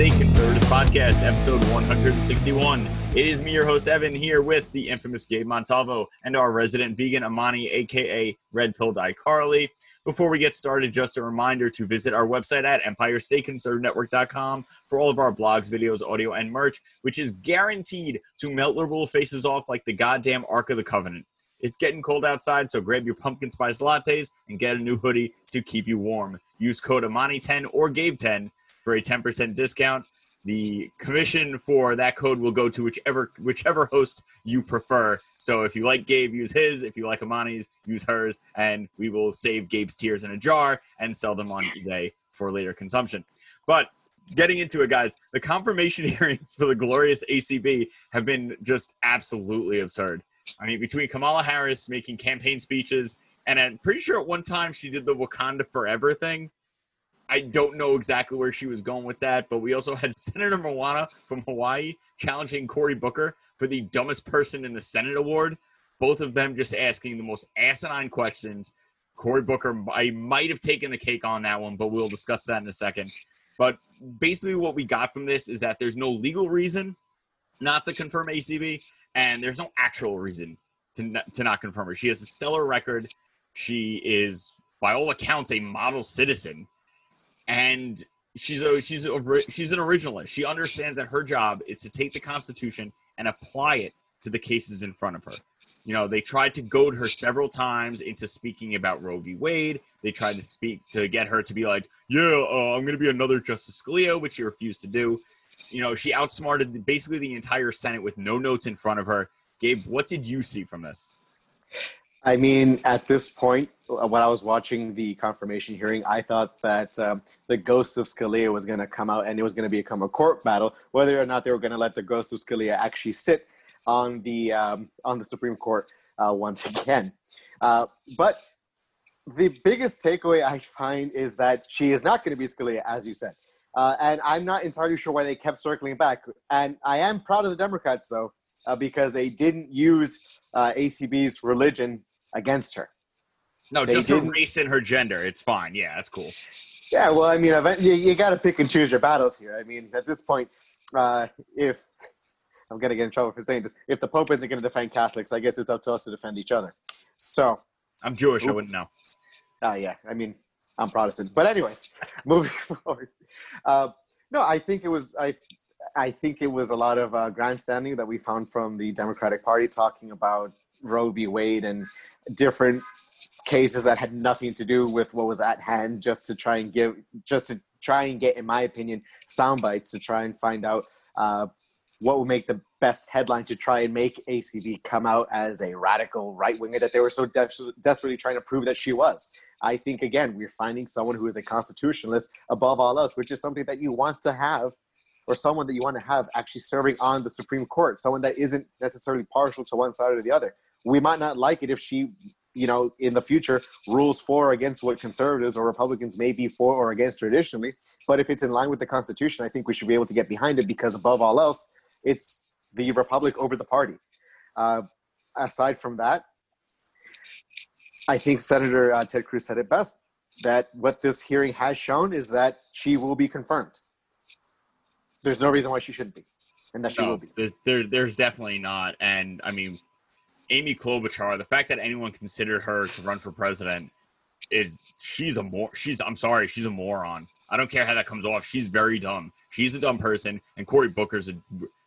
State Conservatives Podcast, episode 161. It is me, your host, Evan, here with the infamous Gabe Montalvo and our resident vegan, Amani, aka Red Pill Die Carly. Before we get started, just a reminder to visit our website at EmpireStateConservativeNetwork.com for all of our blogs, videos, audio, and merch, which is guaranteed to melt liberal faces off like the goddamn Ark of the Covenant. It's getting cold outside, so grab your pumpkin spice lattes and get a new hoodie to keep you warm. Use code Amani10 or Gabe10 for a 10% discount. The commission for that code will go to whichever whichever host you prefer. So if you like Gabe, use his. If you like Amani's, use hers, and we will save Gabe's tears in a jar and sell them on eBay for later consumption. But getting into it, guys, the confirmation hearings for the glorious ACB have been just absolutely absurd. I mean, between Kamala Harris making campaign speeches, and I'm pretty sure at one time she did the Wakanda Forever thing. I don't know exactly where she was going with that, but we also had Senator Moana from Hawaii challenging Cory Booker for the dumbest person in the Senate award. Both of them just asking the most asinine questions. Cory Booker, I might have taken the cake on that one, but we'll discuss that in a second. But basically, what we got from this is that there's no legal reason not to confirm ACB, and there's no actual reason to not, to not confirm her. She has a stellar record. She is, by all accounts, a model citizen and she's a she's a she's an originalist. She understands that her job is to take the Constitution and apply it to the cases in front of her. You know, they tried to goad her several times into speaking about Roe v. Wade. They tried to speak to get her to be like, "Yeah, uh, I'm going to be another Justice Scalia," which she refused to do. You know, she outsmarted basically the entire Senate with no notes in front of her. Gabe, what did you see from this? I mean, at this point, uh, when I was watching the confirmation hearing, I thought that um, the ghost of Scalia was going to come out and it was going to become a court battle, whether or not they were going to let the ghost of Scalia actually sit on the um, on the Supreme Court uh, once again. Uh, but the biggest takeaway I find is that she is not going to be Scalia, as you said. Uh, and I'm not entirely sure why they kept circling back. And I am proud of the Democrats, though, uh, because they didn't use uh, ACB's religion against her. No, they just her race and her gender. It's fine. Yeah, that's cool. Yeah, well, I mean, you, you got to pick and choose your battles here. I mean, at this point, uh, if I'm going to get in trouble for saying this, if the Pope isn't going to defend Catholics, I guess it's up to us to defend each other. So, I'm Jewish. Oops. I wouldn't know. Uh, yeah, I mean, I'm Protestant. But anyways, moving forward. Uh, no, I think it was I. I think it was a lot of uh, grandstanding that we found from the Democratic Party talking about Roe v. Wade and different cases that had nothing to do with what was at hand just to try and give just to try and get in my opinion sound bites to try and find out uh, what would make the best headline to try and make acb come out as a radical right winger that they were so de- desperately trying to prove that she was i think again we're finding someone who is a constitutionalist above all else which is something that you want to have or someone that you want to have actually serving on the supreme court someone that isn't necessarily partial to one side or the other we might not like it if she you know in the future rules for or against what conservatives or republicans may be for or against traditionally. But if it's in line with the constitution i think we should be able to get behind it because above all else it's the republic over the party. Uh, aside from that i think senator uh, ted cruz said it best that what this hearing has shown is that she will be confirmed. There's no reason why she shouldn't be and that she will be. there's, there, there's definitely not. And i mean Amy Klobuchar, the fact that anyone considered her to run for president is she's a more she's I'm sorry, she's a moron. I don't care how that comes off. She's very dumb. She's a dumb person, and Cory Booker's a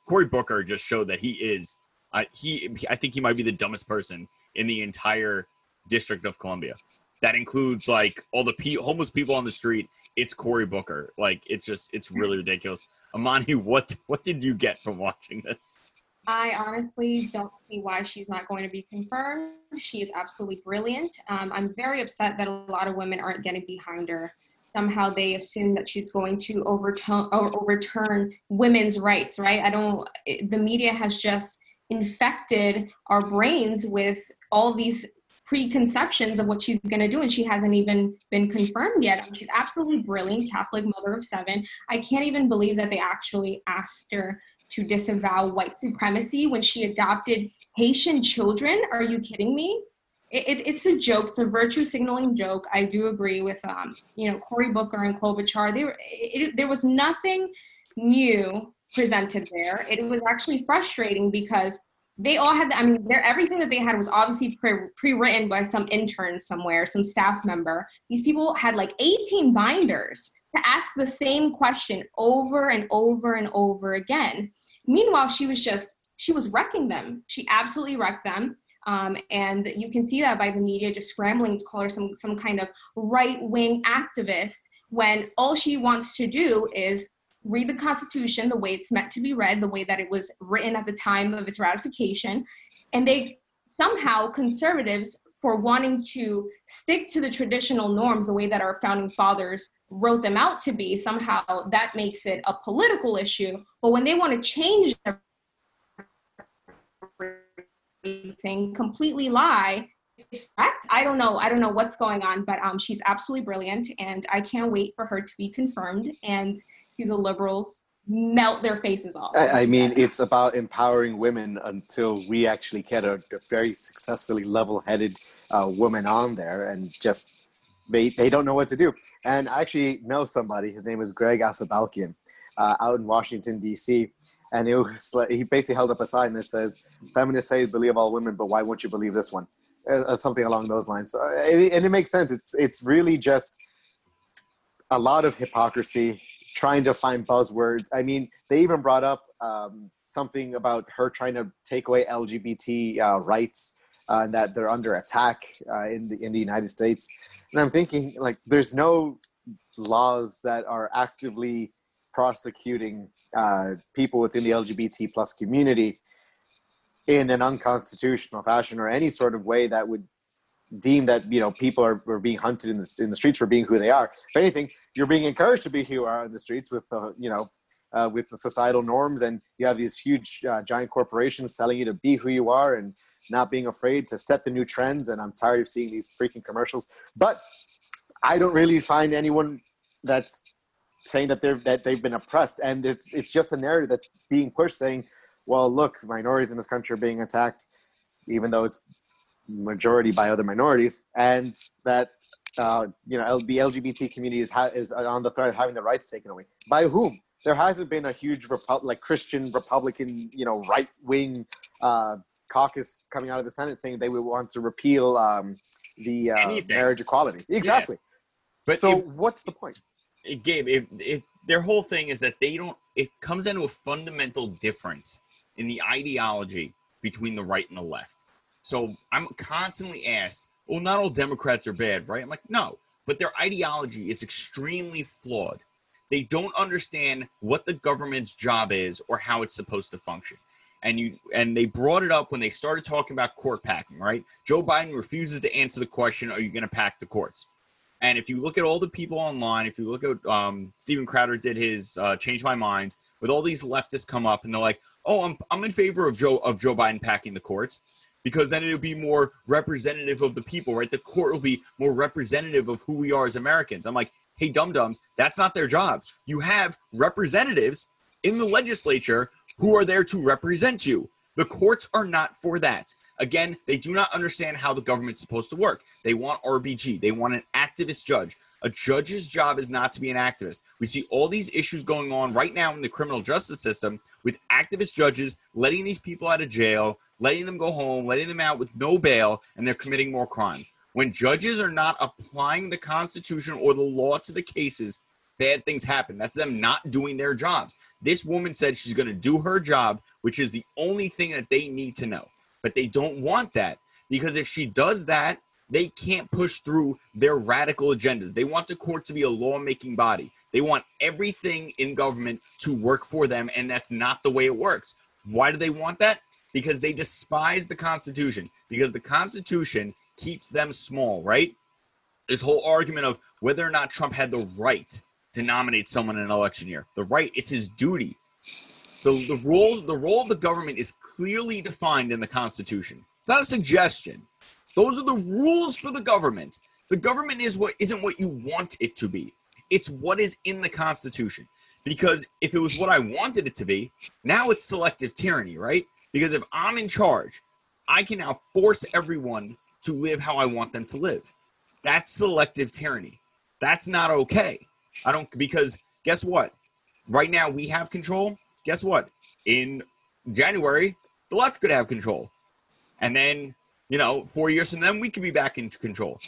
Cory Booker just showed that he is. Uh, he I think he might be the dumbest person in the entire District of Columbia. That includes like all the pe- homeless people on the street. It's Cory Booker. Like it's just it's really ridiculous. Amani, what what did you get from watching this? I honestly don't see why she's not going to be confirmed. She is absolutely brilliant. Um, I'm very upset that a lot of women aren't getting behind her. Somehow they assume that she's going to overturn, overturn women's rights, right? I don't, it, the media has just infected our brains with all these preconceptions of what she's going to do and she hasn't even been confirmed yet she's absolutely brilliant catholic mother of seven i can't even believe that they actually asked her to disavow white supremacy when she adopted Haitian children. Are you kidding me? It, it, it's a joke. It's a virtue signaling joke. I do agree with, um, you know, Cory Booker and Klobuchar. They were, it, there was nothing new presented there. It was actually frustrating because they all had, I mean, everything that they had was obviously pre written by some intern somewhere, some staff member. These people had like 18 binders to ask the same question over and over and over again. Meanwhile, she was just, she was wrecking them. She absolutely wrecked them. Um, and you can see that by the media just scrambling to call her some, some kind of right wing activist when all she wants to do is read the Constitution the way it's meant to be read, the way that it was written at the time of its ratification. And they somehow, conservatives, for wanting to stick to the traditional norms the way that our founding fathers wrote them out to be, somehow that makes it a political issue. But when they want to change everything, completely lie, I don't know. I don't know what's going on, but um, she's absolutely brilliant, and I can't wait for her to be confirmed and see the liberals melt their faces off. I, I mean, it's about empowering women until we actually get a, a very successfully level-headed uh, woman on there, and just they they don't know what to do. And I actually know somebody. His name is Greg Asabalkian, uh, out in Washington D.C. And it was like, he basically held up a sign that says, "Feminists say believe all women, but why won't you believe this one?" Uh, something along those lines. So, and, and it makes sense. It's it's really just a lot of hypocrisy, trying to find buzzwords. I mean, they even brought up um, something about her trying to take away LGBT uh, rights uh, and that they're under attack uh, in the in the United States. And I'm thinking, like, there's no laws that are actively prosecuting uh, people within the LGBT plus community in an unconstitutional fashion or any sort of way that would deem that you know people are, are being hunted in the in the streets for being who they are. If anything, you're being encouraged to be who you are in the streets with the you know uh, with the societal norms, and you have these huge uh, giant corporations telling you to be who you are and not being afraid to set the new trends. And I'm tired of seeing these freaking commercials. But I don't really find anyone that's saying that they're that they've been oppressed, and it's it's just a narrative that's being pushed, saying well, look, minorities in this country are being attacked, even though it's majority by other minorities, and that uh, you know the LGBT community is, ha- is on the threat of having their rights taken away. By whom? There hasn't been a huge Repu- like Christian Republican, you know, right wing uh, caucus coming out of the Senate saying they would want to repeal um, the uh, marriage equality. Exactly. Yeah. But so, what's the point? Gabe, if, if their whole thing is that they don't, it comes into a fundamental difference in the ideology between the right and the left. So I'm constantly asked, well, not all Democrats are bad, right? I'm like, no, but their ideology is extremely flawed. They don't understand what the government's job is or how it's supposed to function. And you and they brought it up when they started talking about court packing, right? Joe Biden refuses to answer the question, are you going to pack the courts? And if you look at all the people online, if you look at um, Steven Crowder did his uh, change my mind with all these leftists come up and they're like, oh, I'm, I'm in favor of Joe of Joe Biden packing the courts because then it'll be more representative of the people, right? The court will be more representative of who we are as Americans. I'm like, hey, dum dums, that's not their job. You have representatives in the legislature who are there to represent you. The courts are not for that. Again, they do not understand how the government's supposed to work. They want RBG. They want an activist judge. A judge's job is not to be an activist. We see all these issues going on right now in the criminal justice system with activist judges letting these people out of jail, letting them go home, letting them out with no bail, and they're committing more crimes. When judges are not applying the Constitution or the law to the cases, bad things happen. That's them not doing their jobs. This woman said she's going to do her job, which is the only thing that they need to know. But they don't want that because if she does that, they can't push through their radical agendas. They want the court to be a lawmaking body. They want everything in government to work for them, and that's not the way it works. Why do they want that? Because they despise the Constitution, because the Constitution keeps them small, right? This whole argument of whether or not Trump had the right to nominate someone in an election year. The right, it's his duty. The, the roles, the role of the government is clearly defined in the Constitution. It's not a suggestion. Those are the rules for the government. The government is what isn't what you want it to be. It's what is in the Constitution. Because if it was what I wanted it to be, now it's selective tyranny, right? Because if I'm in charge, I can now force everyone to live how I want them to live. That's selective tyranny. That's not okay. I don't because guess what? right now we have control. Guess what? In January, the left could have control. And then, you know, four years from then, we could be back in control.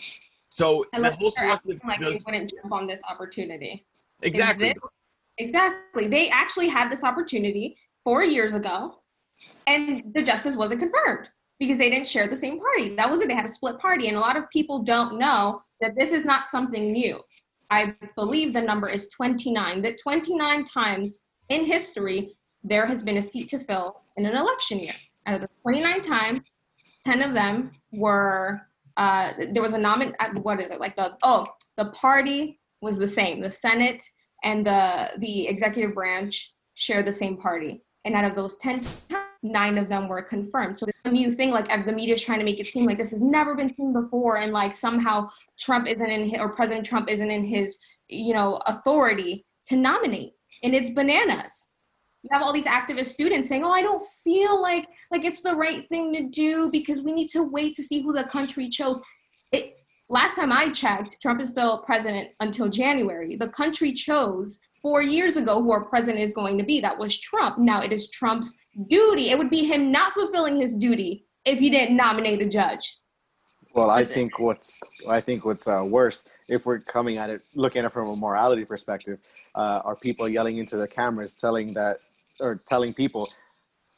So And the whole selective, like the- wouldn't jump on this opportunity. exactly. this- Exactly. They actually had this opportunity four years ago, and the justice wasn't confirmed because they didn't share the same party. That was it. They had a split party, and a lot of people don't know that this is not something new. I believe the number is 29. That 29 times in history there has been a seat to fill in an election year. Out of the 29 times, 10 of them were uh, there was a nomin. uh, What is it like the oh the party was the same. The Senate and the the executive branch share the same party. And out of those 10 times, nine of them were confirmed. So the new thing, like the media is trying to make it seem like this has never been seen before, and like somehow Trump isn't in his, or President Trump isn't in his, you know, authority to nominate. And it's bananas. You have all these activist students saying, "Oh, I don't feel like like it's the right thing to do because we need to wait to see who the country chose." It last time I checked, Trump is still president until January. The country chose four years ago who our president is going to be. That was Trump. Now it is Trump's duty. It would be him not fulfilling his duty if he didn't nominate a judge. Well, I think what's I think what's uh, worse if we're coming at it, looking at it from a morality perspective, uh, are people yelling into the cameras, telling that or telling people,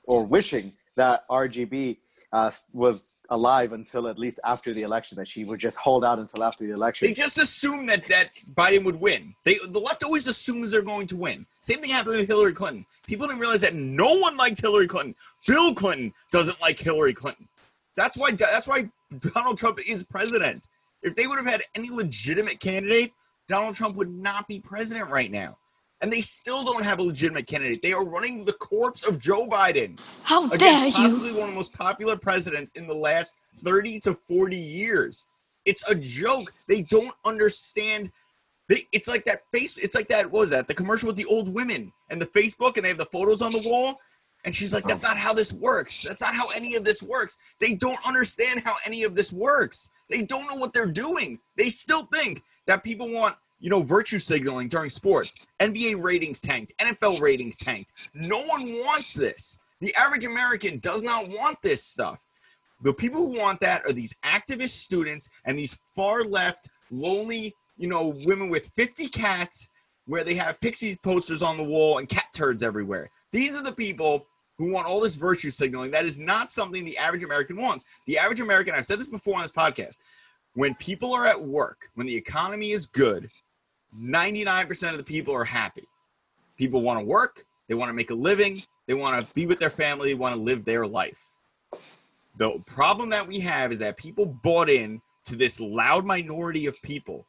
or wishing that RGB uh, was alive until at least after the election, that she would just hold out until after the election. They just assume that that Biden would win. They the left always assumes they're going to win. Same thing happened with Hillary Clinton. People didn't realize that no one liked Hillary Clinton. Bill Clinton doesn't like Hillary Clinton. That's why that's why Donald Trump is president. If they would have had any legitimate candidate, Donald Trump would not be president right now. And they still don't have a legitimate candidate. They are running the corpse of Joe Biden How dare against you! possibly one of the most popular presidents in the last 30 to 40 years. It's a joke. They don't understand. They, it's like that face. It's like that. What was that? The commercial with the old women and the Facebook, and they have the photos on the wall. And she's like, "That's uh-huh. not how this works. That's not how any of this works." They don't understand how any of this works. They don't know what they're doing. They still think that people want, you know, virtue signaling during sports. NBA ratings tanked. NFL ratings tanked. No one wants this. The average American does not want this stuff. The people who want that are these activist students and these far left, lonely, you know, women with 50 cats where they have pixie posters on the wall and cat turds everywhere. These are the people who want all this virtue signaling. That is not something the average American wants. The average American, I've said this before on this podcast, when people are at work, when the economy is good, 99% of the people are happy. People want to work, they want to make a living, they want to be with their family, they want to live their life. The problem that we have is that people bought in to this loud minority of people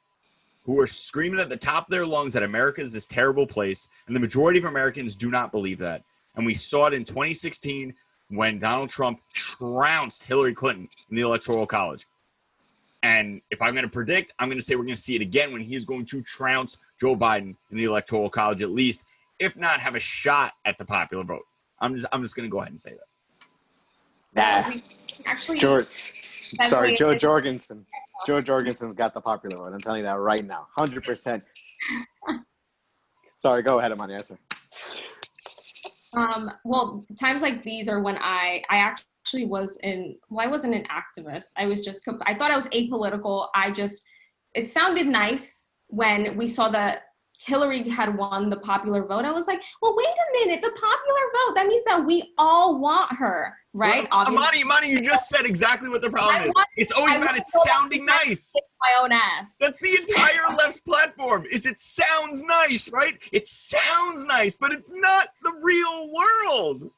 who are screaming at the top of their lungs that America is this terrible place, and the majority of Americans do not believe that. And we saw it in 2016 when Donald Trump trounced Hillary Clinton in the Electoral College. And if I'm going to predict, I'm going to say we're going to see it again when he's going to trounce Joe Biden in the Electoral College, at least, if not have a shot at the popular vote. I'm just, I'm just going to go ahead and say that. Nah, actually, George. Sorry, Jo Jorgensen. Jo Jorgensen's got the popular vote. I'm telling you that right now, hundred percent. Sorry, go ahead, Amani. Yes, sir. Um, well, times like these are when I I actually was in. Well, I wasn't an activist. I was just. I thought I was apolitical. I just. It sounded nice when we saw that Hillary had won the popular vote. I was like, well, wait a minute. The popular vote. That means that we all want her, right? Well, Amani, Amani, you just said exactly what the problem I is. want It's always I about it sounding nice. My own ass. That's the entire left's platform. Is it sounds nice, right? It sounds nice, but it's not the real world.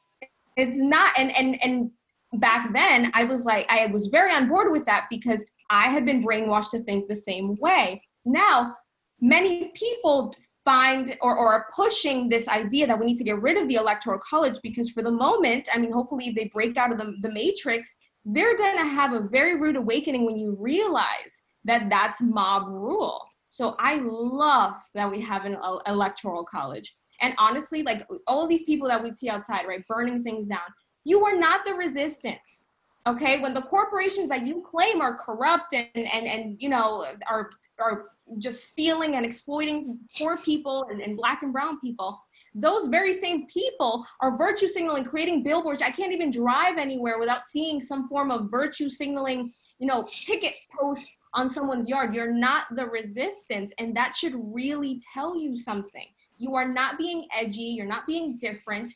it's not and and and back then i was like i was very on board with that because i had been brainwashed to think the same way now many people find or, or are pushing this idea that we need to get rid of the electoral college because for the moment i mean hopefully if they break out of the, the matrix they're going to have a very rude awakening when you realize that that's mob rule so i love that we have an electoral college and honestly, like all these people that we see outside, right, burning things down, you are not the resistance. Okay, when the corporations that you claim are corrupt and and and you know are are just stealing and exploiting poor people and, and black and brown people, those very same people are virtue signaling, creating billboards. I can't even drive anywhere without seeing some form of virtue signaling, you know, picket post on someone's yard. You're not the resistance. And that should really tell you something. You are not being edgy, you're not being different.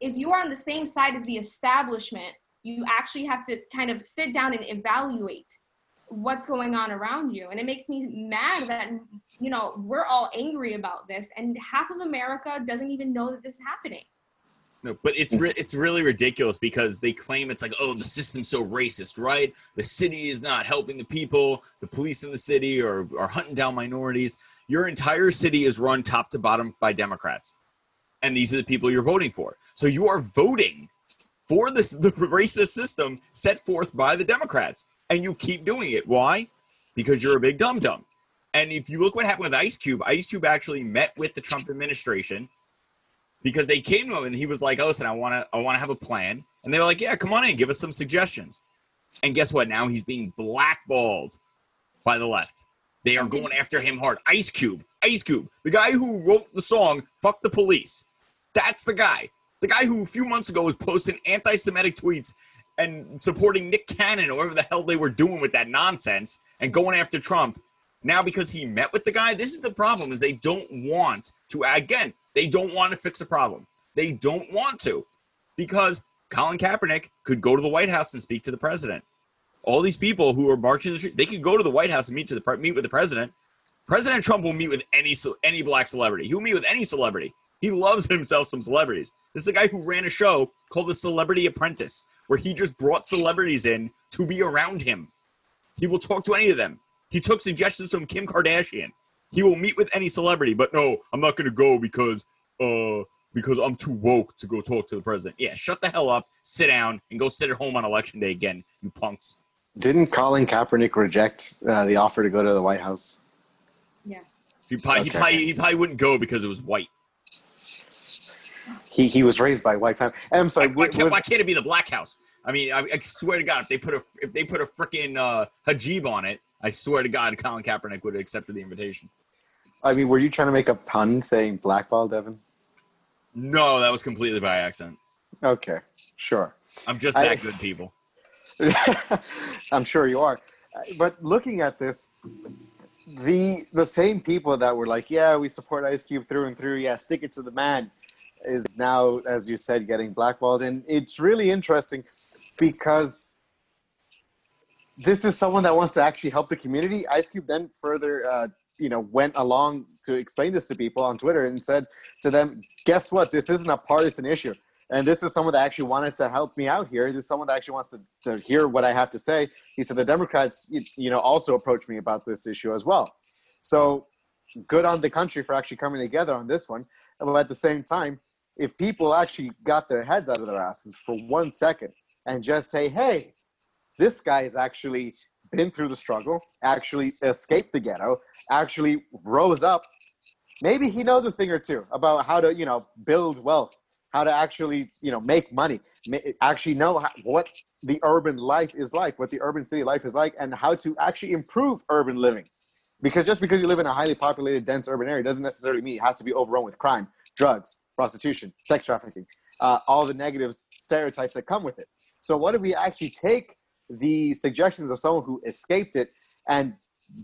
If you are on the same side as the establishment, you actually have to kind of sit down and evaluate what's going on around you. And it makes me mad that, you know, we're all angry about this and half of America doesn't even know that this is happening. No, but it's re- it's really ridiculous because they claim it's like, oh, the system's so racist, right? The city is not helping the people. The police in the city are, are hunting down minorities. Your entire city is run top to bottom by Democrats, and these are the people you're voting for. So you are voting for this the racist system set forth by the Democrats and you keep doing it. Why? Because you're a big dum dum. And if you look what happened with Ice Cube, Ice Cube actually met with the Trump administration because they came to him and he was like, "Oh, listen, I want to, I want to have a plan." And they were like, "Yeah, come on in, give us some suggestions." And guess what? Now he's being blackballed by the left. They are going after him hard. Ice Cube, Ice Cube, the guy who wrote the song "Fuck the Police." That's the guy. The guy who a few months ago was posting anti-Semitic tweets and supporting Nick Cannon or whatever the hell they were doing with that nonsense and going after Trump. Now because he met with the guy, this is the problem is they don't want to again, they don't want to fix a problem. They don't want to because Colin Kaepernick could go to the White House and speak to the president. All these people who are marching the street, they could go to the White House and meet to the meet with the president. President Trump will meet with any any black celebrity. He'll meet with any celebrity. He loves himself some celebrities. This is a guy who ran a show called The Celebrity Apprentice, where he just brought celebrities in to be around him. He will talk to any of them. He took suggestions from Kim Kardashian. He will meet with any celebrity, but no, I'm not going to go because uh because I'm too woke to go talk to the president. Yeah, shut the hell up, sit down, and go sit at home on election day again, you punks. Didn't Colin Kaepernick reject uh, the offer to go to the White House? Yes. He probably, okay. he probably, he probably wouldn't go because it was white. He he was raised by white family. I'm sorry. Why, why, can't, was, why, can't, it be the black house? I mean, I, I swear to God, if they put a if they put a freaking uh, hijab on it, I swear to God, Colin Kaepernick would have accepted the invitation. I mean, were you trying to make a pun saying blackball, Devin? No, that was completely by accident. Okay, sure. I'm just that I, good, people. I'm sure you are. But looking at this, the the same people that were like, "Yeah, we support Ice Cube through and through. Yeah, stick it to the man," is now, as you said, getting blackballed. And it's really interesting because this is someone that wants to actually help the community. Ice Cube then further, uh, you know, went along to explain this to people on Twitter and said to them, guess what? This isn't a partisan issue. And this is someone that actually wanted to help me out here. This is someone that actually wants to, to hear what I have to say. He said the Democrats, you, know, also approached me about this issue as well. So good on the country for actually coming together on this one. But at the same time, if people actually got their heads out of their asses for one second and just say, hey, this guy is actually been through the struggle, actually escaped the ghetto, actually rose up. Maybe he knows a thing or two about how to, you know, build wealth, how to actually, you know, make money, actually know how, what the urban life is like, what the urban city life is like, and how to actually improve urban living. Because just because you live in a highly populated, dense urban area doesn't necessarily mean it has to be overrun with crime, drugs, prostitution, sex trafficking, uh, all the negatives, stereotypes that come with it. So, what if we actually take the suggestions of someone who escaped it and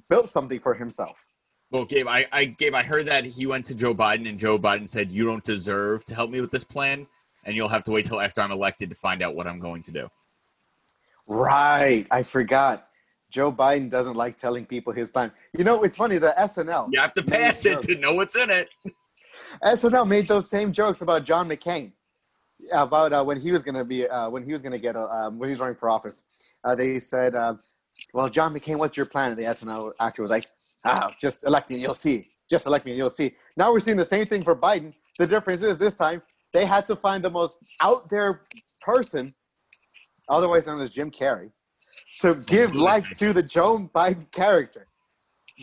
built something for himself? Well, Gabe, I, I Gabe, I heard that he went to Joe Biden and Joe Biden said, "You don't deserve to help me with this plan, and you'll have to wait till after I'm elected to find out what I'm going to do." Right, I forgot. Joe Biden doesn't like telling people his plan. You know, it's funny. That SNL. You have to pass it to know what's in it. SNL made those same jokes about John McCain, about uh, when he was going to be uh, when he was going to get uh, um, when he was running for office. Uh, they said, uh, "Well, John McCain, what's your plan?" And the SNL actor was like, "Ah, just elect me, you'll see. Just elect me, and you'll see." Now we're seeing the same thing for Biden. The difference is this time they had to find the most out there person, otherwise known as Jim Carrey, to give life to the Joe Biden character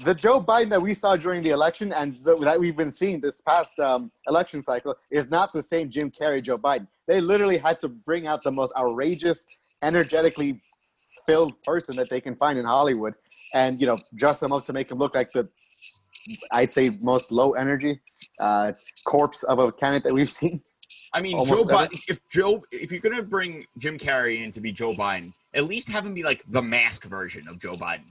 the Joe Biden that we saw during the election and the, that we've been seeing this past um, election cycle is not the same Jim Carrey Joe Biden. They literally had to bring out the most outrageous, energetically filled person that they can find in Hollywood, and you know, dress him up to make him look like the I'd say most low energy uh, corpse of a candidate that we've seen. I mean, Almost Joe. Biden. If Joe, if you're gonna bring Jim Carrey in to be Joe Biden, at least have him be like the mask version of Joe Biden.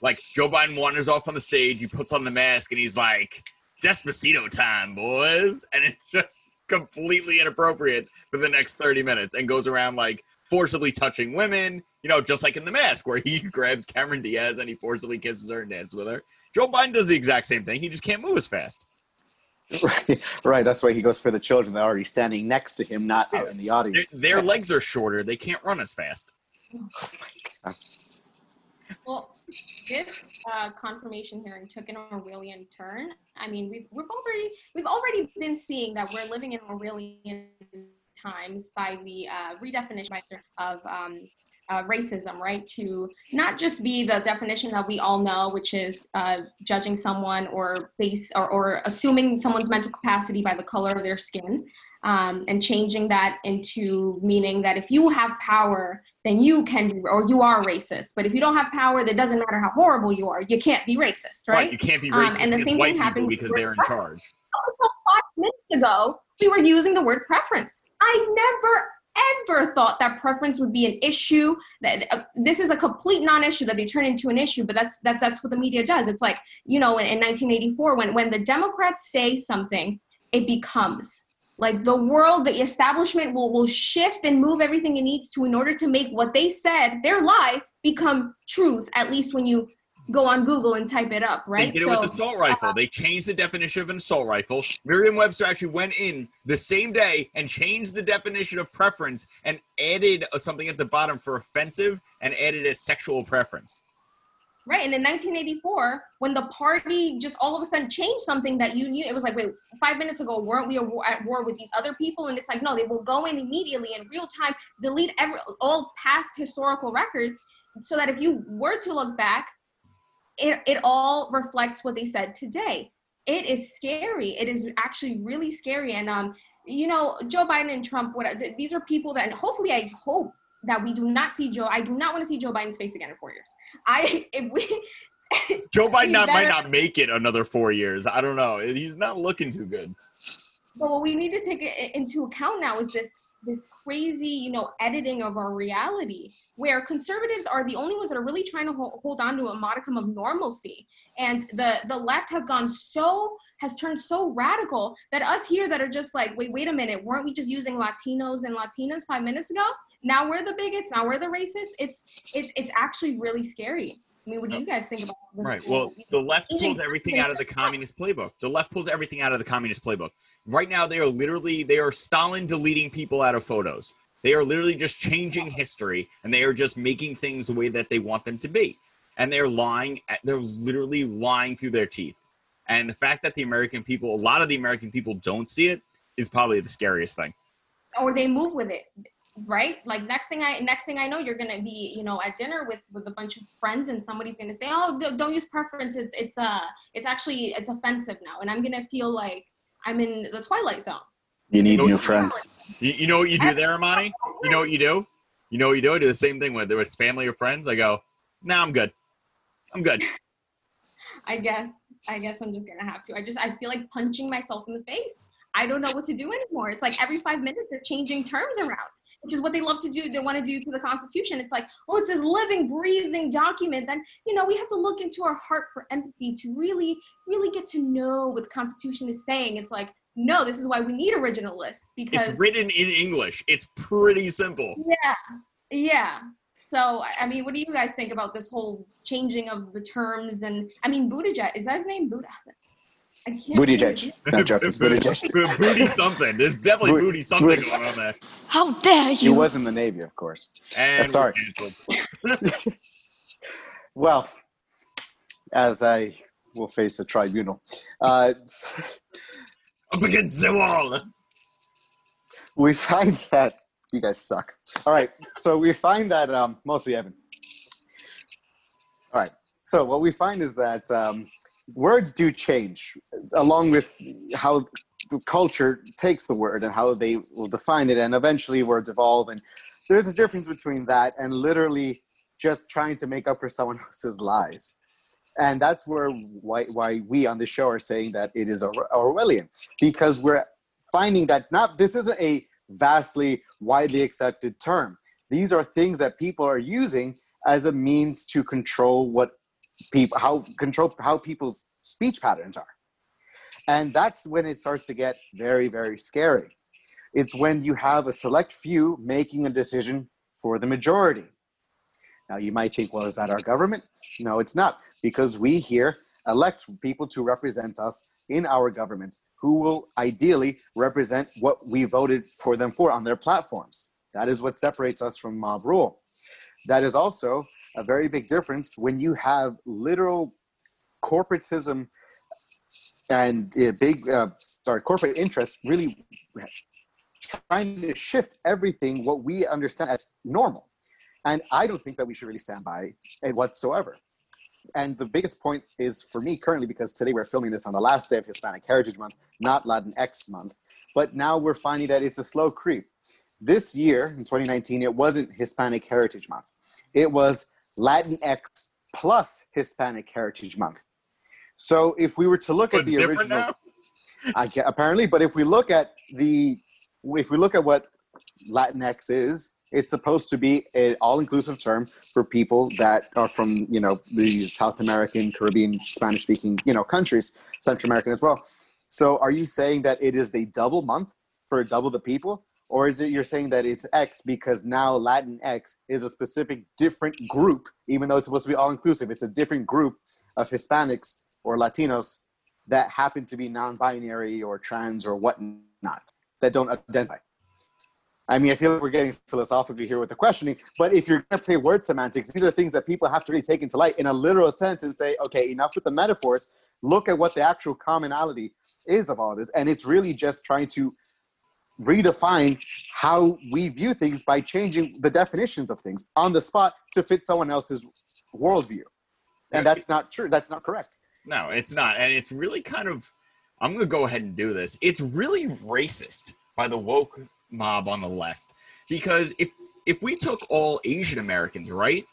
Like Joe Biden wanders off on the stage, he puts on the mask, and he's like, "Despacito time, boys," and it's just completely inappropriate for the next 30 minutes, and goes around like forcibly touching women. You know, just like in the mask, where he grabs Cameron Diaz and he forcibly kisses her and dances with her. Joe Biden does the exact same thing. He just can't move as fast. right, right. That's why he goes for the children that are already standing next to him, not out in the Their, audience. their legs are shorter. They can't run as fast. Well, this uh, confirmation hearing took an Orwellian turn. I mean, we've we've already we've already been seeing that we're living in Orwellian times by the uh, redefinition of um, uh, racism, right? To not just be the definition that we all know, which is uh, judging someone or base or, or assuming someone's mental capacity by the color of their skin, um, and changing that into meaning that if you have power, then you can be, or you are racist. But if you don't have power, that doesn't matter how horrible you are, you can't be racist, right? You can't be Um, racist and the same white thing people happened because they're in charge. until five minutes ago, we were using the word preference. I never ever thought that preference would be an issue. That uh, this is a complete non-issue that they turn into an issue, but that's that's that's what the media does. It's like you know, in, in 1984, when when the Democrats say something, it becomes like the world, the establishment will will shift and move everything it needs to in order to make what they said, their lie, become truth. At least when you go on Google and type it up, right? They did it with the assault rifle. They changed the definition of an assault rifle. Merriam-Webster actually went in the same day and changed the definition of preference and added uh, something at the bottom for offensive and added a sexual preference. Right. And in 1984, when the party just all of a sudden changed something that you knew, it was like, wait, five minutes ago, weren't we at war- with these other people? And it's like, no, they will go in immediately in real time, delete every, all past historical records so that if you were to look back, it, it all reflects what they said today. It is scary. It is actually really scary. And, um, you know, Joe Biden and Trump, what, these are people that, and hopefully I hope that we do not see Joe. I do not want to see Joe Biden's face again in four years. I if we Joe Biden not, might not make it another four years. I don't know. He's not looking too good. but what we need to take into account now is this this crazy you know editing of our reality where conservatives are the only ones that are really trying to hold, hold on to a modicum of normalcy and the the left has gone so has turned so radical that us here that are just like wait wait a minute weren't we just using latinos and latinas five minutes ago now we're the bigots now we're the racists it's it's it's actually really scary i mean what do you guys think about this Right. Well, the left pulls everything out of the communist playbook. The left pulls everything out of the communist playbook. Right now, they are literally they are Stalin deleting people out of photos. They are literally just changing history, and they are just making things the way that they want them to be. And they're lying. They're literally lying through their teeth. And the fact that the American people, a lot of the American people, don't see it is probably the scariest thing. or they move with it right like next thing i next thing i know you're gonna be you know at dinner with with a bunch of friends and somebody's gonna say oh don't use preference it's it's uh it's actually it's offensive now and i'm gonna feel like i'm in the twilight zone You need new friends. You, you know what you do there, Amani? You know what you do? You know what you do? I do the same thing whether it's family or friends. I go, nah, I'm good. I'm good. i guess i guess i'm just gonna have to. I just i feel like punching myself in the face. I don't know what to do anymore. It's like every five minutes they're changing terms around which is what they love to do. They want to do to the constitution. It's like oh it's this living breathing document. Then you know we have to look into our heart for empathy to really really get to know what the constitution is saying. It's like no this is why we need originalists because It's written in English. It's pretty simple. yeah. Yeah so I- i mean what do you guys think about this whole changing of the terms and i mean Buttigieg is that his name buddha I can't Buttigieg. No joking. It's Buttigieg. booty something. There's definitely Boot- booty something boot- going on there. How dare you? He was in the Navy, of course. And we're Sorry. Well, as I will face a tribunal, uh, Up against the wall. we find that you guys suck. All right, so we find that um, mostly Evan. All right, so what we find is that um, words do change along with how the culture takes the word and how they will define it, and eventually words evolve. And there's a difference between that and literally just trying to make up for someone else's lies. And that's where why, why we on the show are saying that it is Orwellian because we're finding that not this isn't a vastly widely accepted term. These are things that people are using as a means to control what people how control how people's speech patterns are. And that's when it starts to get very, very scary. It's when you have a select few making a decision for the majority. Now, you might think, well, is that our government? No, it's not, because we here elect people to represent us in our government who will ideally represent what we voted for them for on their platforms. That is what separates us from mob rule. That is also a very big difference when you have literal corporatism and uh, big, uh, sorry, corporate interests really trying to shift everything what we understand as normal. And I don't think that we should really stand by it whatsoever. And the biggest point is for me currently, because today we're filming this on the last day of Hispanic Heritage Month, not Latinx Month. But now we're finding that it's a slow creep. This year, in 2019, it wasn't Hispanic Heritage Month. It was Latinx plus Hispanic Heritage Month. So if we were to look at the original, I apparently, but if we look at the, if we look at what Latinx is, it's supposed to be an all-inclusive term for people that are from, you know, the South American, Caribbean, Spanish-speaking, you know, countries, Central American as well. So are you saying that it is the double month for double the people? Or is it you're saying that it's X because now Latin X is a specific different group, even though it's supposed to be all inclusive? It's a different group of Hispanics or Latinos that happen to be non-binary or trans or whatnot that don't identify. I mean, I feel like we're getting philosophical here with the questioning, but if you're going to play word semantics, these are things that people have to really take into light in a literal sense and say, okay, enough with the metaphors. Look at what the actual commonality is of all this. And it's really just trying to redefine how we view things by changing the definitions of things on the spot to fit someone else's worldview. And that's not true. That's not correct. No, it's not. And it's really kind of, I'm going to go ahead and do this. It's really racist by the woke mob on the left. Because if, if we took all Asian Americans, right?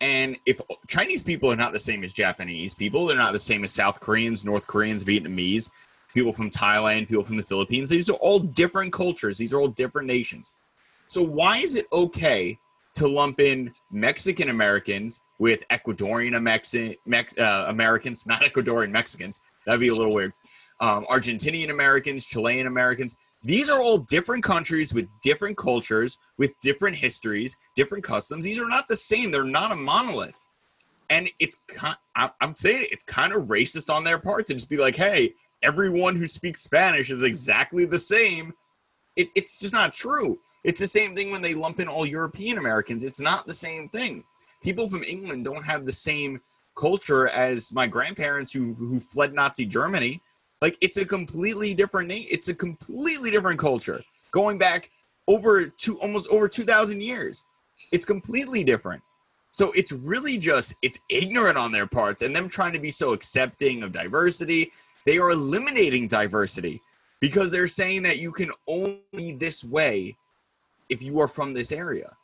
And if Chinese people are not the same as Japanese people, they're not the same as South Koreans, North Koreans, Vietnamese, people from Thailand, people from the Philippines. These are all different cultures. These are all different nations. So why is it okay to lump in Mexican Americans with Ecuadorian Mex- Mex- uh, Americans, not Ecuadorian Mexicans. That'd be a little weird. Um, Argentinian Americans, Chilean Americans. These are all different countries with different cultures, with different histories, different customs. These are not the same. They're not a monolith. And it's I'm saying it's kind of racist on their part to just be like, hey, everyone who speaks Spanish is exactly the same. It, it's just not true. It's the same thing when they lump in all European Americans. It's not the same thing. People from England don't have the same culture as my grandparents who who fled Nazi Germany. Like it's a completely different name. It's a completely different culture going back over to almost over 2000 years. It's completely different. So it's really just it's ignorant on their parts and them trying to be so accepting of diversity. They are eliminating diversity because they're saying that you can only this way if you are from this area.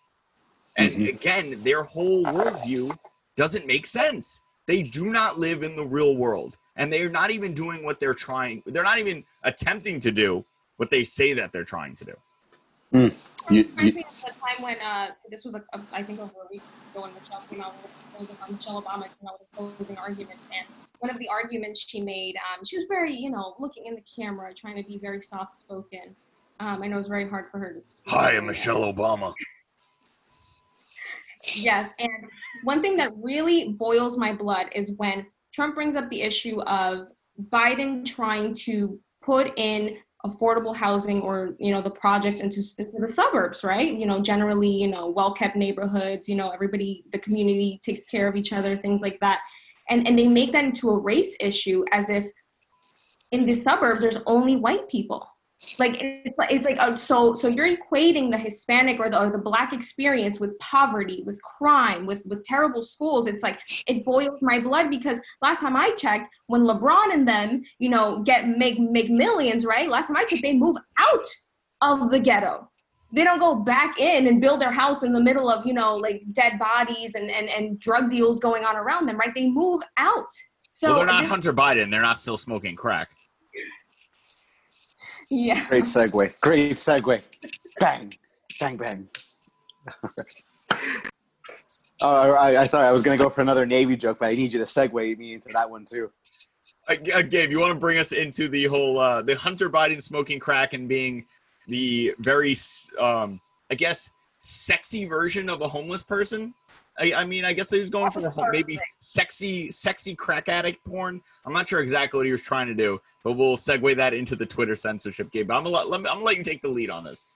And mm-hmm. again, their whole worldview doesn't make sense. They do not live in the real world. And they're not even doing what they're trying, they're not even attempting to do what they say that they're trying to do. Mm. You, you, the time when uh, this was, a, a, I think, over a week ago when Michelle came out with Michelle Obama came out with a closing argument, and one of the arguments she made, um, she was very, you know, looking in the camera, trying to be very soft spoken. Um, I know it was very hard for her to speak. Hi, I'm Michelle Obama. Yes, and one thing that really boils my blood is when Trump brings up the issue of Biden trying to put in affordable housing or you know the projects into, the suburbs right? You know generally you know well kept neighborhoods you know everybody the community takes care of each other things like that. And and they make that into a race issue as if in the suburbs there's only white people like it's like it's like uh, so so you're equating the hispanic or the or the black experience with poverty with crime with with terrible schools. It's like it boils my blood because last time i checked when lebron and them you know get make make millions right? Last time i checked they move out of the ghetto. They don't go back in and build their house in the middle of you know like dead bodies and and, and drug deals going on around them right? They move out. So well, they're not this- Hunter Biden. They're not still smoking crack. Yeah Great segue. Great segue. Bang, bang, bang. Oh, I, I sorry. I was gonna go for another Navy joke, but I need you to segue me into that one too. Uh, uh, Gabe, you want to bring us into the whole uh, the Hunter Biden smoking crack and being the very, um, I guess, sexy version of a homeless person. I, I mean, I guess he was going for ho- maybe sexy, sexy crack addict porn. I'm not sure exactly what he was trying to do, but we'll segue that into the Twitter censorship, game. But I'm gonna let, let me, I'm gonna let you take the lead on this.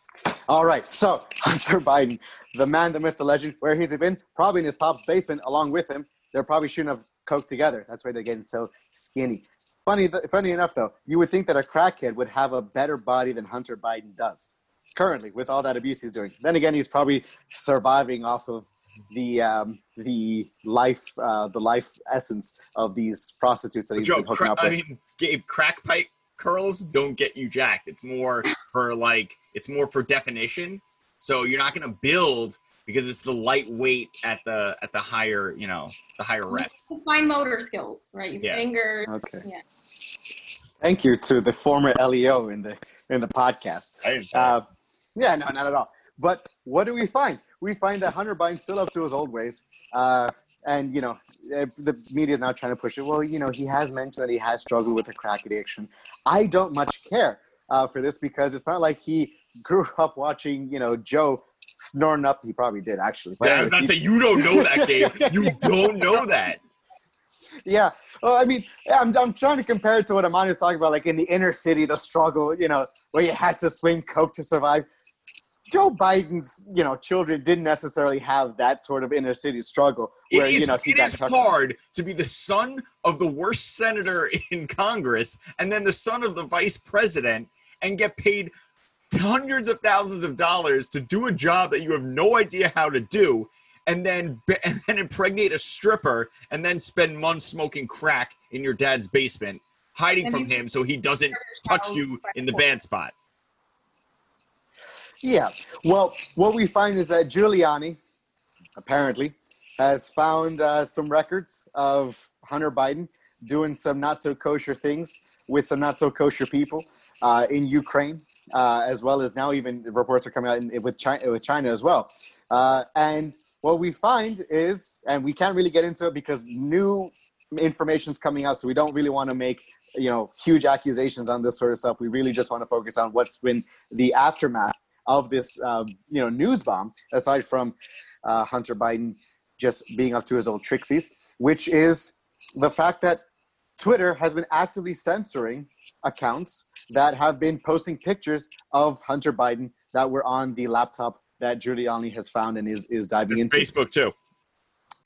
All right. So Hunter Biden, the man, the myth, the legend. Where has he been? Probably in his pop's basement, along with him. They're probably shooting up coke together. That's why they're getting so skinny. Funny, th- funny enough, though, you would think that a crackhead would have a better body than Hunter Biden does currently, with all that abuse he's doing. Then again, he's probably surviving off of the um, the life uh, the life essence of these prostitutes that he's Joe, been hooking cra- up I mean, Gabe, crack pipe curls don't get you jacked. It's more for like, it's more for definition. So you're not gonna build because it's the lightweight at the at the higher, you know, the higher reps. fine motor skills right your Yeah. finger okay. Yeah. Thank you to the former LEO in the in the podcast. I Uh, yeah, no, not at all. But what do we find? We find that Hunter Biden's still up to his old ways. Uh, and, you know, eh, the media is now trying to push it. Well, you know, he has mentioned that he has struggled with a crack addiction. I don't much care uh, for this because it's not like he grew up watching, you know, Joe snoring up. He probably did, actually. But yeah, I was anyways, about to say you don't know that, Gabe. You don't know that. yeah. Well, I mean, I'm, I'm trying to compare it to what Amani was talking about, like in the inner city, the struggle, you know, where you had to swing coke to survive. Joe Biden's, you know, children didn't necessarily have that sort of inner city struggle It where, is, you know, he it got is chucked- hard to be the son of the worst senator in Congress and then the son of the vice president and get paid hundreds of thousands of dollars to do a job that you have no idea how to do and then and then impregnate a stripper and then spend months smoking crack in your dad's basement hiding And from him so he doesn't touch you in the bad spot Yeah. Well, what we find is that Giuliani, apparently, has found uh, some records of Hunter Biden doing some not so kosher things with some not so kosher people uh, in Ukraine, uh, as well as now even reports are coming out in, with China, with China as well. Uh, and what we find is, and we can't really get into it because new information's coming out, so we don't really want to make you know huge accusations on this sort of stuff. We really just want to focus on what's been the aftermath of this um, you know news bomb aside from uh, hunter biden just being up to his old tricksies which is the fact that twitter has been actively censoring accounts that have been posting pictures of hunter biden that were on the laptop that giuliani has found and is, is diving into. Facebook too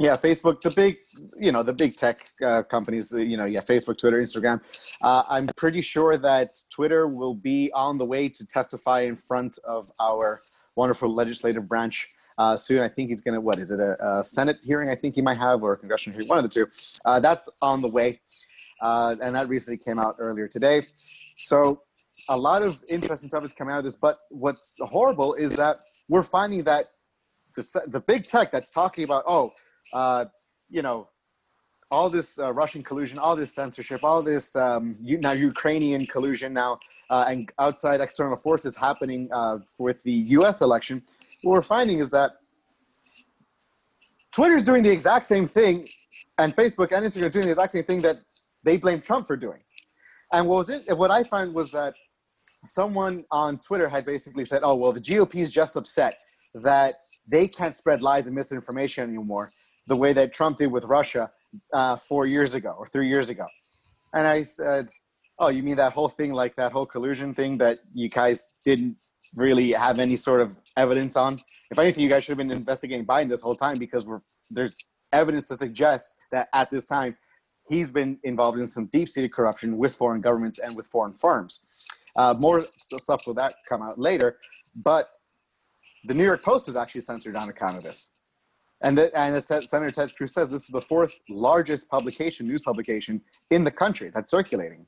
yeah, Facebook, the big, you know, the big tech uh, companies, you know, yeah, Facebook, Twitter, Instagram. Uh, I'm pretty sure that Twitter will be on the way to testify in front of our wonderful legislative branch uh, soon. I think he's going to, what is it, a, a Senate hearing? I think he might have, or a congressional hearing, one of the two. Uh, that's on the way. Uh, and that recently came out earlier today. So a lot of interesting stuff is coming out of this. But what's horrible is that we're finding that the, the big tech that's talking about, oh, uh, you know, all this uh, Russian collusion, all this censorship, all this um, U- now Ukrainian collusion now, uh, and outside external forces happening uh, with the U.S. election. What we're finding is that Twitter's doing the exact same thing, and Facebook and Instagram are doing the exact same thing that they blame Trump for doing. And what was it? What I found was that someone on Twitter had basically said, "Oh well, the GOP is just upset that they can't spread lies and misinformation anymore." The way that Trump did with Russia uh, four years ago or three years ago. And I said, Oh, you mean that whole thing, like that whole collusion thing that you guys didn't really have any sort of evidence on? If anything, you guys should have been investigating Biden this whole time because there's evidence to suggest that at this time he's been involved in some deep seated corruption with foreign governments and with foreign firms. Uh, more stuff will that come out later. But the New York Post was actually censored on account of this. And, and as Senator Ted Cruz says, this is the fourth largest publication, news publication in the country that's circulating.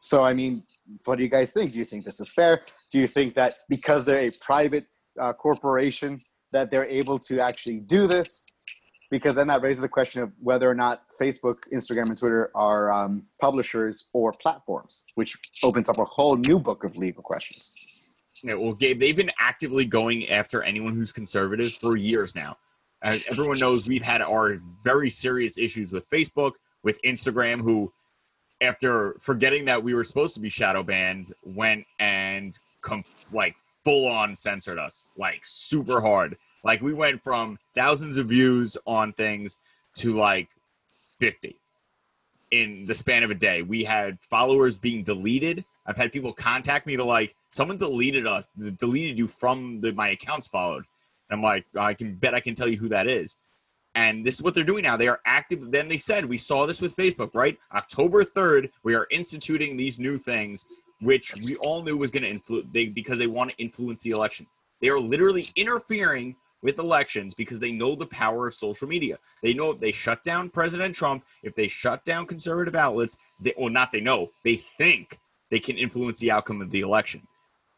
So, I mean, what do you guys think? Do you think this is fair? Do you think that because they're a private uh, corporation that they're able to actually do this because then that raises the question of whether or not Facebook, Instagram, and Twitter are um, publishers or platforms, which opens up a whole new book of legal questions. Yeah, well, Gabe, they've been actively going after anyone who's conservative for years now. As everyone knows, we've had our very serious issues with Facebook, with Instagram, who, after forgetting that we were supposed to be shadow banned, went and com- like full on censored us, like super hard. Like we went from thousands of views on things to like 50 in the span of a day. We had followers being deleted. I've had people contact me to like, someone deleted us, deleted you from the my accounts followed. And I'm like, I can bet I can tell you who that is. And this is what they're doing now. They are active. Then they said, we saw this with Facebook, right? October 3rd, we are instituting these new things, which we all knew was going to influence they because they want to influence the election. They are literally interfering with elections because they know the power of social media. They know if they shut down President Trump, if they shut down conservative outlets, they, well, not they know, they think they can influence the outcome of the election.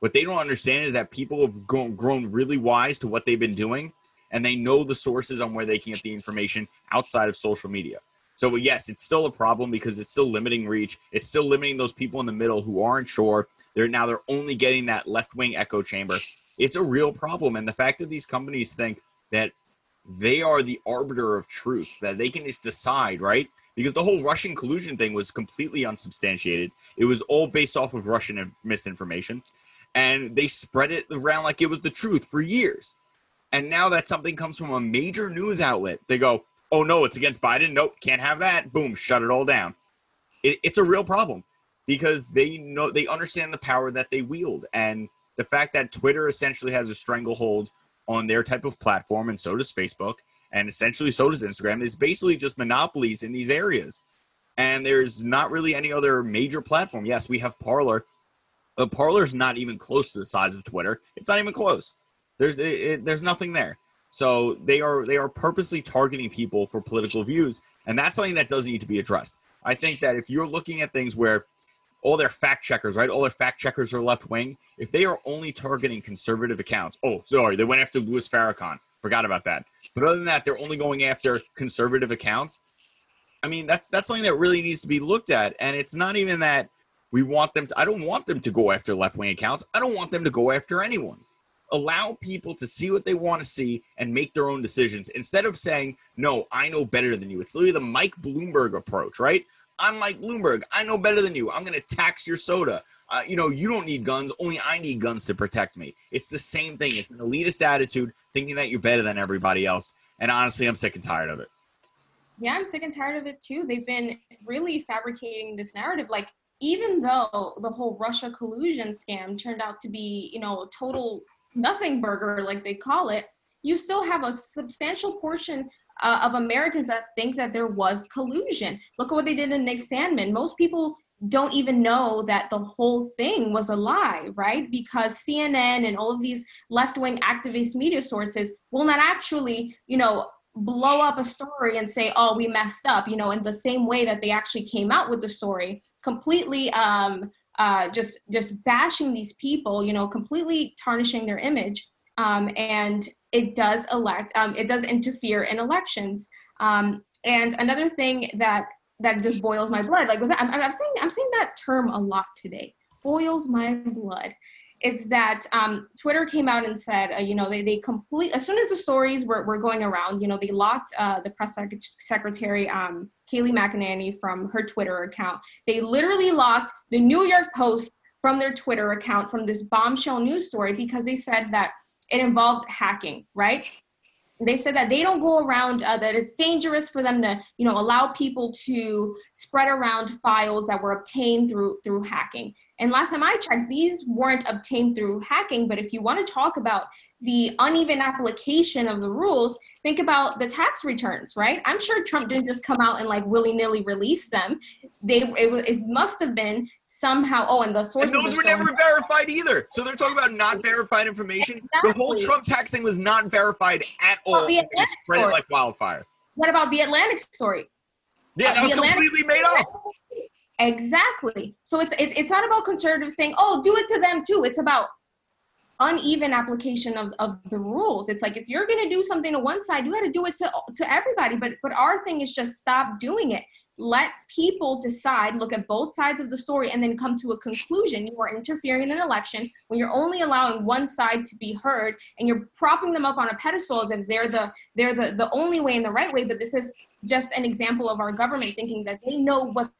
What they don't understand is that people have grown, really wise to what they've been doing, and they know the sources on where they can get the information outside of social media. So yes, it's still a problem because it's still limiting reach. It's still limiting those people in the middle who aren't sure. They're now they're only getting that left wing echo chamber it's a real problem. And the fact that these companies think that they are the arbiter of truth, that they can just decide, right? Because the whole Russian collusion thing was completely unsubstantiated. It was all based off of Russian misinformation. And they spread it around like it was the truth for years. And now that something comes from a major news outlet, they go, oh no, it's against Biden. Nope, can't have that. Boom, shut it all down. It, it's a real problem because they know they understand the power that they wield. And the fact that Twitter essentially has a stranglehold on their type of platform, and so does Facebook, and essentially so does Instagram, is basically just monopolies in these areas. And there's not really any other major platform. Yes, we have Parler, but Parler's not even close to the size of Twitter. It's not even close. There's it, it, there's nothing there. So they are they are purposely targeting people for political views, and that's something that does need to be addressed. I think that if you're looking at things where all their fact checkers, right? All their fact checkers are left wing. If they are only targeting conservative accounts, oh, sorry, they went after Louis Farrakhan. Forgot about that. But other than that, they're only going after conservative accounts. I mean, that's that's something that really needs to be looked at. And it's not even that we want them to. I don't want them to go after left wing accounts. I don't want them to go after anyone. Allow people to see what they want to see and make their own decisions instead of saying, no, I know better than you. It's literally the Mike Bloomberg approach, right? I'm Mike Bloomberg. I know better than you. I'm going to tax your soda. Uh, you know, you don't need guns. Only I need guns to protect me. It's the same thing. It's an elitist attitude, thinking that you're better than everybody else. And honestly, I'm sick and tired of it. Yeah, I'm sick and tired of it too. They've been really fabricating this narrative. Like, even though the whole Russia collusion scam turned out to be, you know, a total nothing burger, like they call it, you still have a substantial portion uh, of Americans that think that there was collusion. Look at what they did to Nick Sandmann. Most people don't even know that the whole thing was a lie, right? Because CNN and all of these left-wing activist media sources will not actually, you know, blow up a story and say, "Oh, we messed up," you know, in the same way that they actually came out with the story, completely um, uh, just just bashing these people, you know, completely tarnishing their image um, and it does elect um, it does interfere in elections. Um, and another thing that that just boils my blood like with that, I'm, I'm saying i'm saying that term a lot today boils my blood is that um, Twitter came out and said, uh, you know, they, they complete, as soon as the stories were, were going around, you know, they locked uh, the press sec- secretary, um, Kayleigh McEnany, from her Twitter account. They literally locked the New York Post from their Twitter account from this bombshell news story because they said that it involved hacking, right? They said that they don't go around, uh, that it's dangerous for them to, you know, allow people to spread around files that were obtained through through hacking. And last time I checked, these weren't obtained through hacking. But if you want to talk about the uneven application of the rules, think about the tax returns, right? I'm sure Trump didn't just come out and like willy nilly release them. They it, it must have been somehow. Oh, and the sources. And those were never verified either. So they're talking about not verified information. Exactly. The whole Trump tax thing was not verified at all. The spread it like wildfire. What about the Atlantic story? Yeah, that uh, was completely made up. Exactly. So it's, it's it's not about conservatives saying, "Oh, do it to them too." It's about uneven application of, of the rules. It's like if you're going to do something to one side, you got to do it to to everybody. But but our thing is just stop doing it. Let people decide, look at both sides of the story, and then come to a conclusion. You are interfering in an election when you're only allowing one side to be heard, and you're propping them up on a pedestal as if they're the they're the the only way and the right way. But this is just an example of our government thinking that they know what's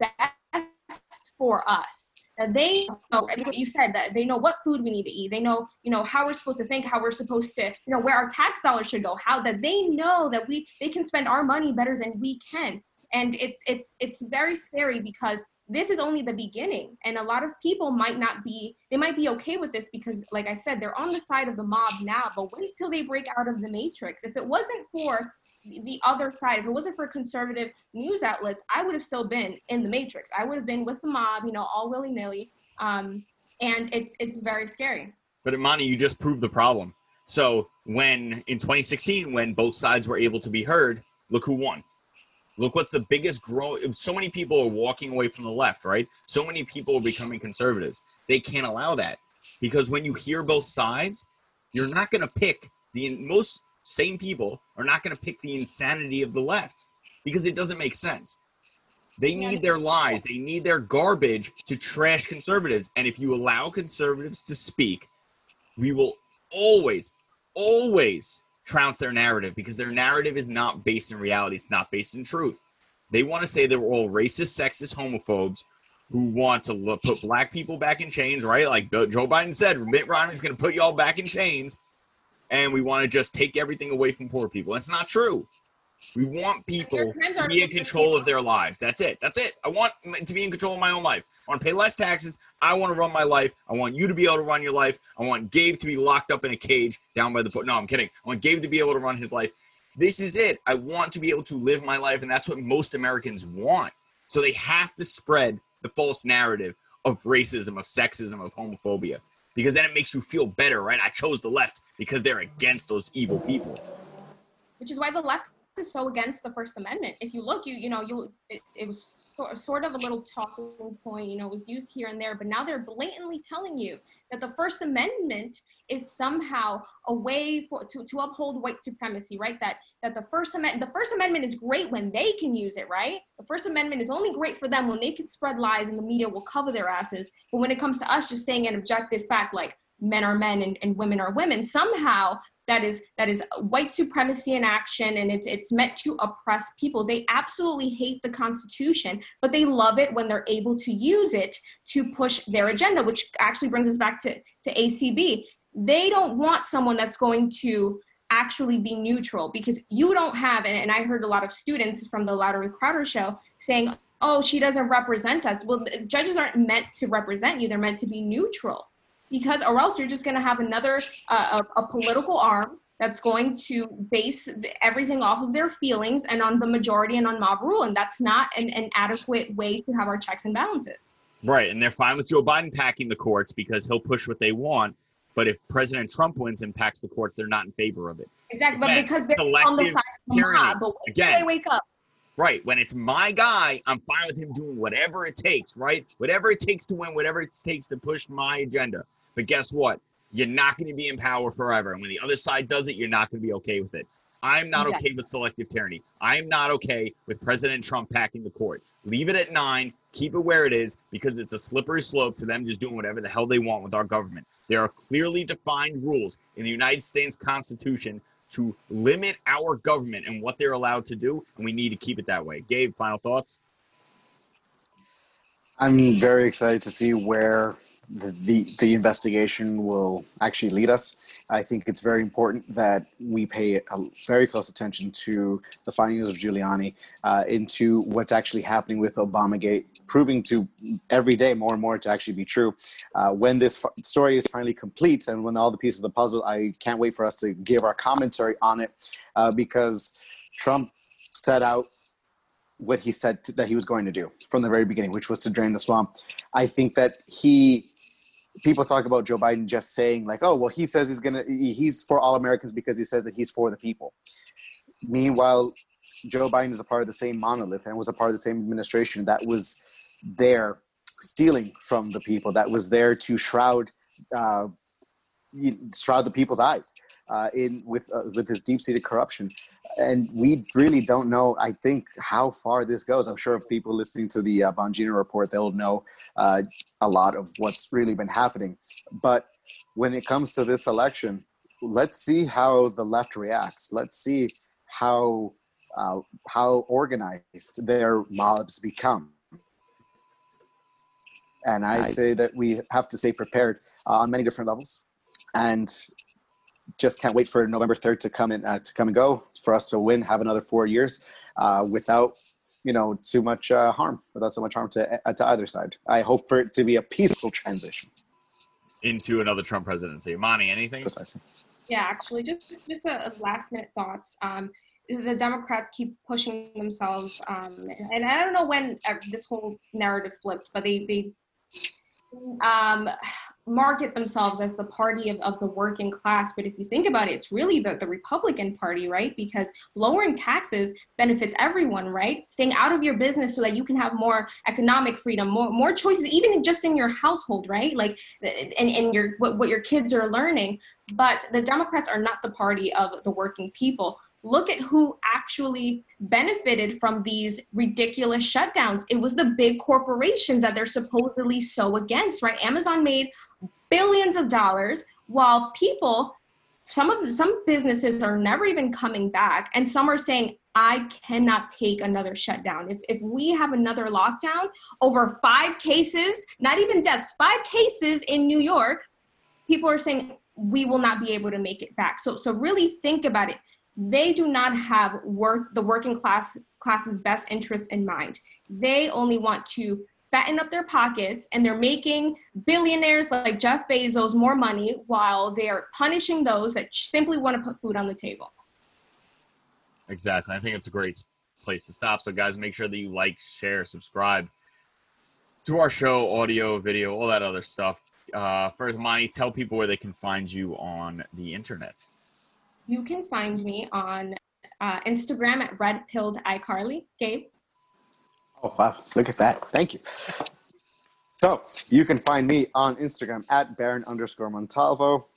best for us that they know what you said that they know what food we need to eat. They know you know how we're supposed to think how we're supposed to you know where our tax dollars should go how that they know that we they can spend our money better than we can. And it's it's it's very scary because this is only the beginning. And a lot of people might not be they might be okay with this because like i said they're on the side of the mob now but wait till they break out of the matrix. If it wasn't for the other side if it wasn't for conservative news outlets i would have still been in the matrix i would have been with the mob you know all willy-nilly um, and it's it's very scary but imani you just proved the problem so when in 2016 when both sides were able to be heard look who won Look what's the biggest grow. So many people are walking away from the left, right? So many people are becoming conservatives. They can't allow that because when you hear both sides, you're not going to pick the most same people are not going to pick the insanity of the left because it doesn't make sense. They need their lies, they need their garbage to trash conservatives. And if you allow conservatives to speak, we will always, always trounce their narrative because their narrative is not based in reality. It's not based in truth. They want to say they were all racist, sexist, homophobes who want to put black people back in chains, right? Like Joe Biden said, Mitt Romney's going to put y'all back in chains, and we want to just take everything away from poor people. That's not true. We want people to be in control of their lives. That's it. That's it. I want to be in control of my own life. I want to pay less taxes. I want to run my life. I want you to be able to run your life. I want Gabe to be locked up in a cage down by the port. No, I'm kidding. I want Gabe to be able to run his life. This is it. I want to be able to live my life, and that's what most Americans want. So they have to spread the false narrative of racism, of sexism, of homophobia, because then it makes you feel better, right? I chose the left because they're against those evil people. Which is why the left is so against the First Amendment. If you look, you you know, you it, it was so, sort of a little talking point, you know, was used here and there, but now they're blatantly telling you that the First Amendment is somehow a way for to, to uphold white supremacy, right? That that the First Amendment the First Amendment is great when they can use it, right? The First Amendment is only great for them when they can spread lies and the media will cover their asses. But when it comes to us just saying an objective fact like men are men and, and women are women, somehow that is that is uh, white supremacy in action and it's it's meant to oppress people. They absolutely hate the constitution but they love it when they're able to use it to push their agenda which actually brings us back to to acb they don't want someone that's going to actually be neutral because you don't have and, and i heard a lot of students from the Louder with Crowder show saying oh she doesn't represent us. Well judges aren't meant to represent you. They're meant to be neutral because or else you're just going to have another uh, a, a, political arm that's going to base everything off of their feelings and on the majority and on mob rule and that's not an, an adequate way to have our checks and balances right and they're fine with joe biden packing the courts because he'll push what they want but if president trump wins and packs the courts they're not in favor of it exactly but because they're on the side of the mob but Again, they wake up Right. When it's my guy, I'm fine with him doing whatever it takes, right? Whatever it takes to win, whatever it takes to push my agenda. But guess what? You're not going to be in power forever. And when the other side does it, you're not going to be okay with it. I'm not okay with selective tyranny. I'm not okay with President Trump packing the court. Leave it at nine, keep it where it is, because it's a slippery slope to them just doing whatever the hell they want with our government. There are clearly defined rules in the United States Constitution to limit our government and what they're allowed to do, and we need to keep it that way. Gabe, final thoughts? I'm very excited to see where the, the, investigation will actually lead us. I think it's very important that we pay very close attention to the findings of Giuliani uh, into what's actually happening with Obamagate, proving to every day more and more to actually be true. Uh, when this story is finally complete and when all the pieces of the puzzle, I can't wait for us to give our commentary on it uh, because Trump set out what he said to, that he was going to do from the very beginning, which was to drain the swamp. I think that he people talk about Joe Biden just saying like, oh, well, he says he's gonna he's for all Americans because he says that he's for the people. Meanwhile, Joe Biden is a part of the same monolith and was a part of the same administration that was there stealing from the people, that was there to shroud uh, shroud the people's eyes uh, in with uh, with his deep seated corruption. And we really don't know. I think how far this goes. I'm sure if people listening to the uh, Bongino report, they'll know uh, a lot of what's really been happening. But when it comes to this election, let's see how the left reacts. Let's see how uh, how organized their mobs become. And I'd say that we have to stay prepared uh, on many different levels, and just can't wait for November third to come and uh, to come and go for us to win, have another four years uh, without you know too much uh, harm, without so much harm to uh, to either side. I hope for it to be a peaceful transition into another Trump presidency. Monty, anything? Precisely. Yeah, actually, just just a, last minute thoughts. Um, the Democrats keep pushing themselves, um, and I don't know when this whole narrative flipped, but they they um, market themselves as the party of, of the working class. But if you think about it, it's really the, the Republican Party, right? Because lowering taxes benefits everyone, right? Staying out of your business so that you can have more economic freedom, more, more choices, even just in your household, right? Like, and, and your, what, what your kids are learning. But the Democrats are not the party of the working people look at who actually benefited from these ridiculous shutdowns. It was the big corporations that they're supposedly so against, right? Amazon made billions of dollars while people some of some businesses are never even coming back and some are saying i cannot take another shutdown if, if we have another lockdown over five cases not even deaths five cases in new york people are saying we will not be able to make it back so so really think about it they do not have work the working class class's best interest in mind. They only want to fatten up their pockets and they're making billionaires like Jeff Bezos more money while they're punishing those that simply want to put food on the table. Exactly. I think it's a great place to stop. So guys, make sure that you like, share, subscribe to our show, audio, video, all that other stuff. Uh, first, Monty, tell people where they can find you on the internet you can find me on uh, Instagram at red pilled iCarly. Gabe. Oh wow! Look at that. Thank you. So you can find me on Instagram at Baron underscore Montalvo.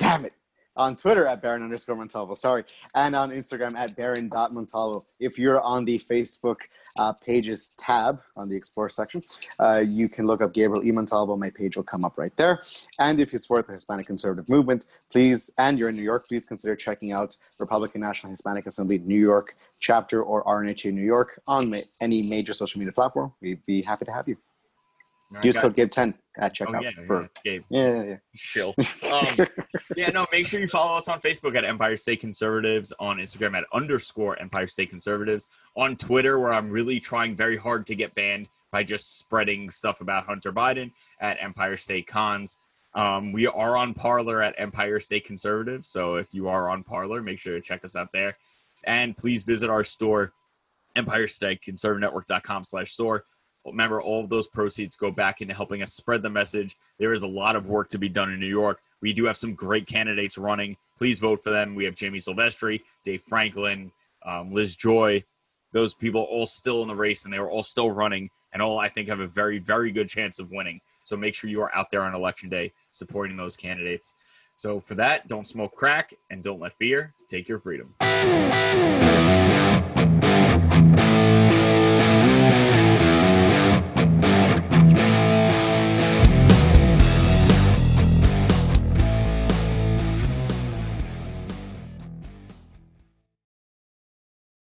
Damn it on Twitter at Baron underscore Montalvo, sorry, and on Instagram at Baron.montalvo. If you're on the Facebook uh, pages tab on the Explore section, uh, you can look up Gabriel E. Montalvo. My page will come up right there. And if you support the Hispanic Conservative Movement, please, and you're in New York, please consider checking out Republican National Hispanic Assembly New York chapter or RNHA New York on ma- any major social media platform. We'd be happy to have you. Right, Use code Gabe10 at checkout. Oh, yeah, for, yeah, Gabe. Yeah, yeah, yeah. Chill. Um, yeah, no, make sure you follow us on Facebook at Empire State Conservatives, on Instagram at underscore Empire State Conservatives, on Twitter, where I'm really trying very hard to get banned by just spreading stuff about Hunter Biden at Empire State Cons. Um, we are on Parler at Empire State Conservatives. So if you are on Parler, make sure to check us out there. And please visit our store, Empire State Conservative Network.com slash store remember all of those proceeds go back into helping us spread the message. There is a lot of work to be done in new york. We do have some great candidates running. Please vote for them. We have jamie silvestri dave franklin um, liz joy. Those people all still in the race and they are all still running and all i think have a very very good chance of winning. So make sure you are out there on election day supporting those candidates. So for that don't smoke crack and don't let fear take your freedom